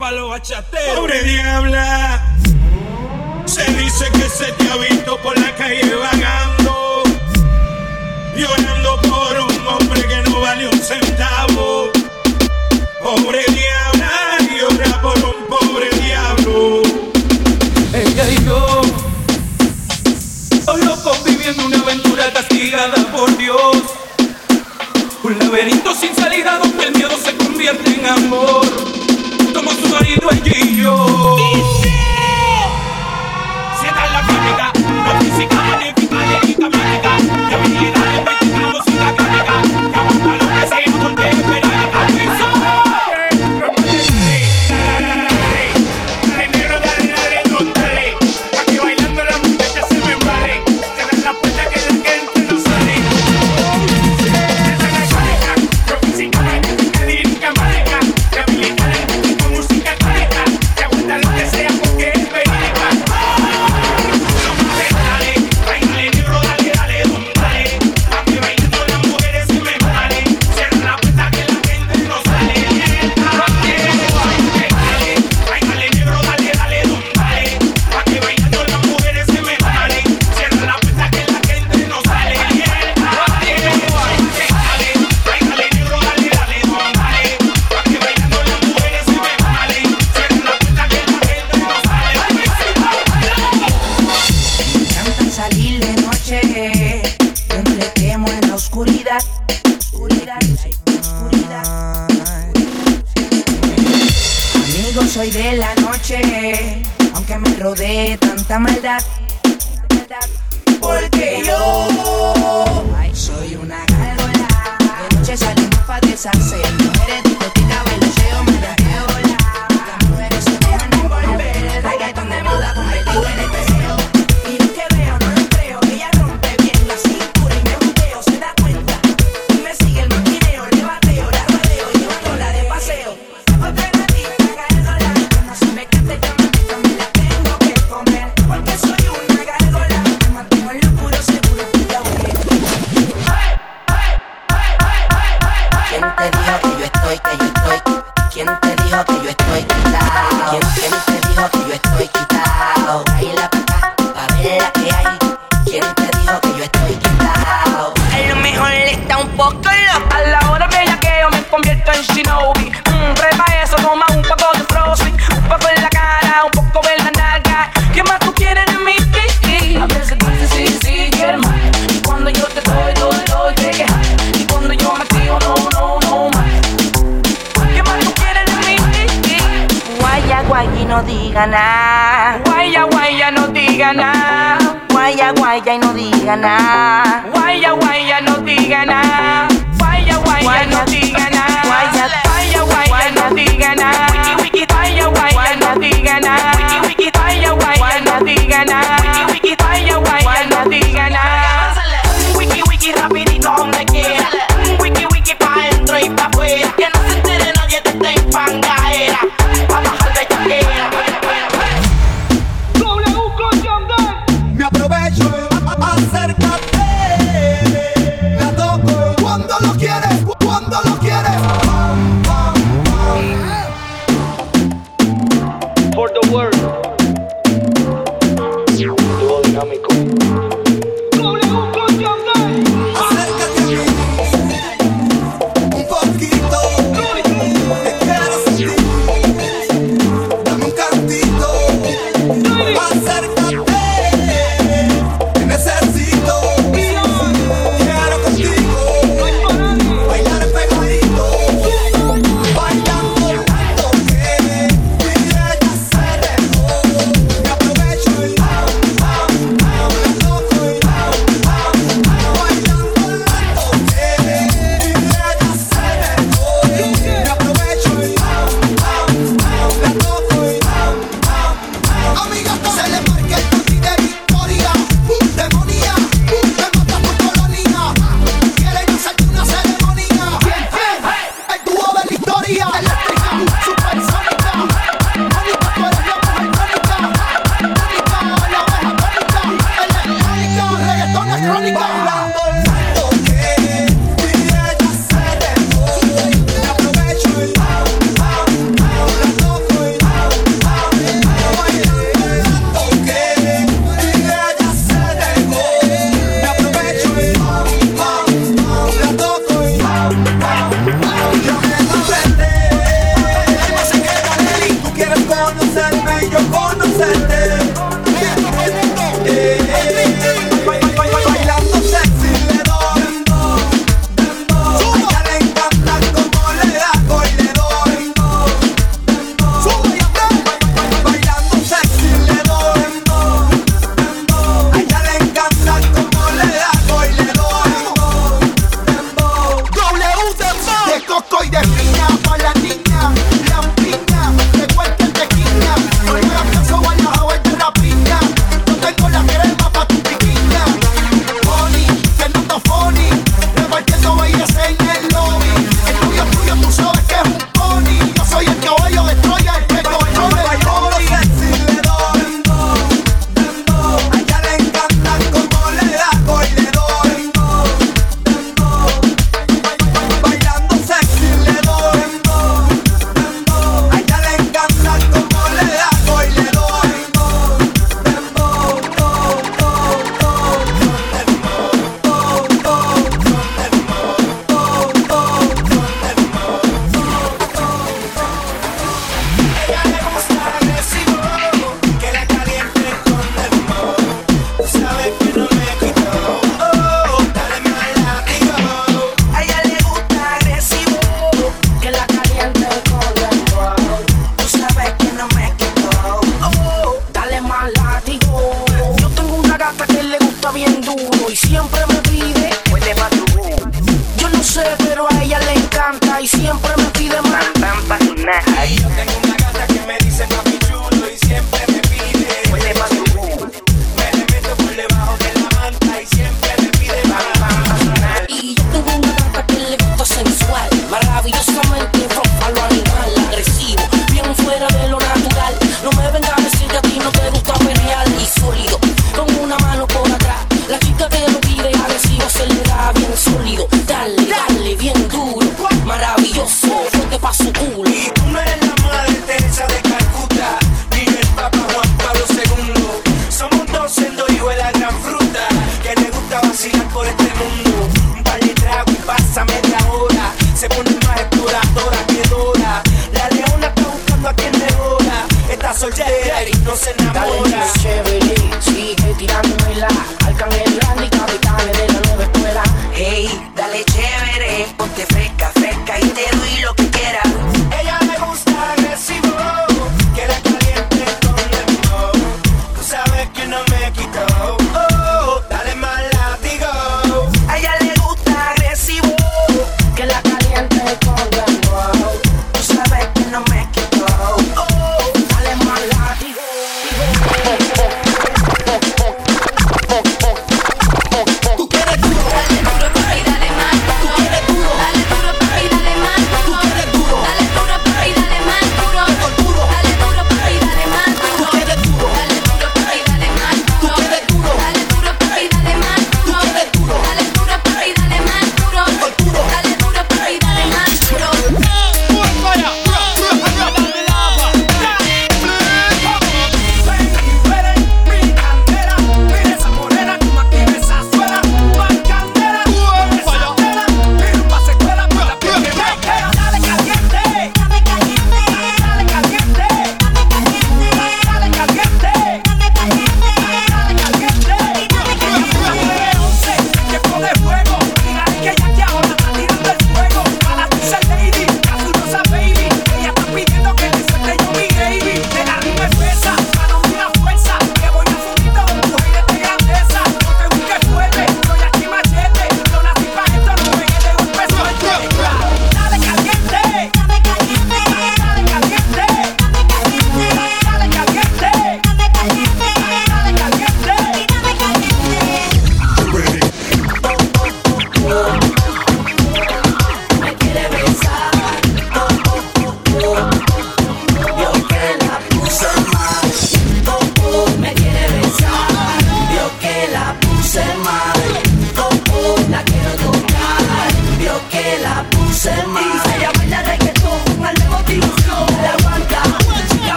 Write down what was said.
Palo bachatero. Pobre diabla. Se dice que se te ha visto por la calle vagando. Llorando por un hombre que no vale un centavo. Pobre diabla, llora por un pobre diablo. Ella y yo, solo conviviendo una aventura castigada por Dios. Un laberinto sin salida donde el miedo se convierte en amor esta maldad. Porque yo soy una gárgola. De noche salimos para deshacer. na Ahí. no se enamora. Dale, sigue tirándome la Arcángel Randy, capitán de la nueva escuela. Hey.